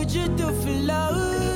would you do for love?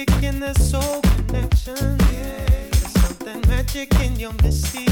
magic in the soul connection. Yeah. There's something magic in your misty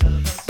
Breathe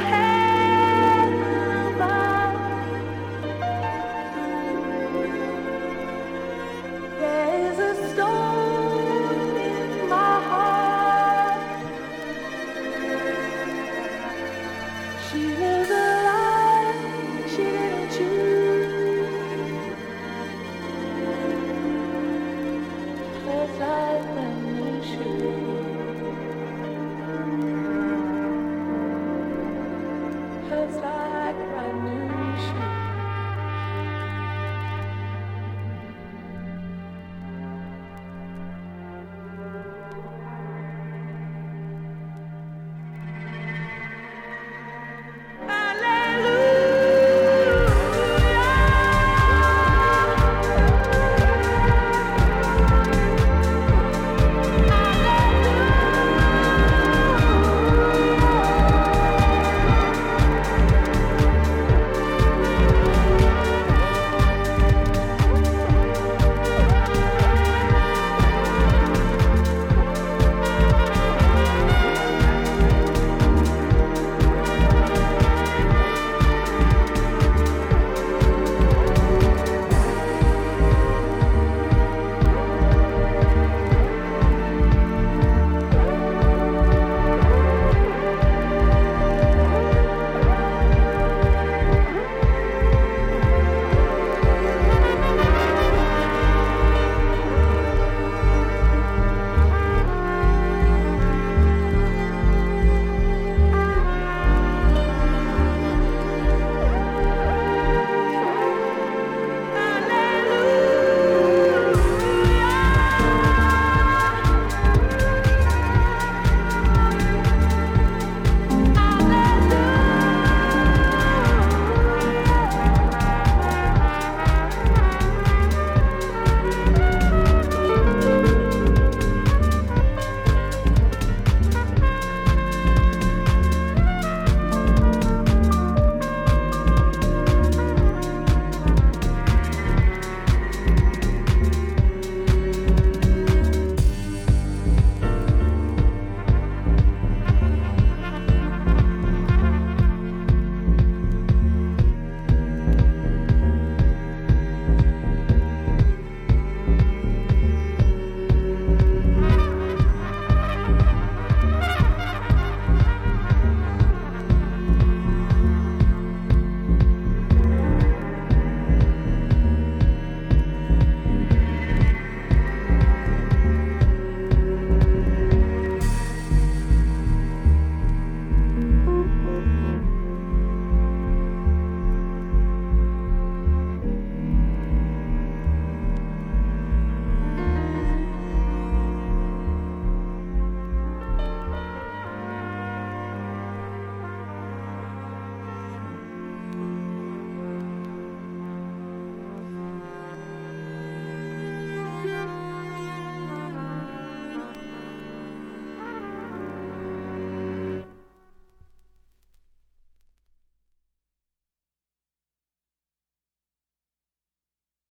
hand.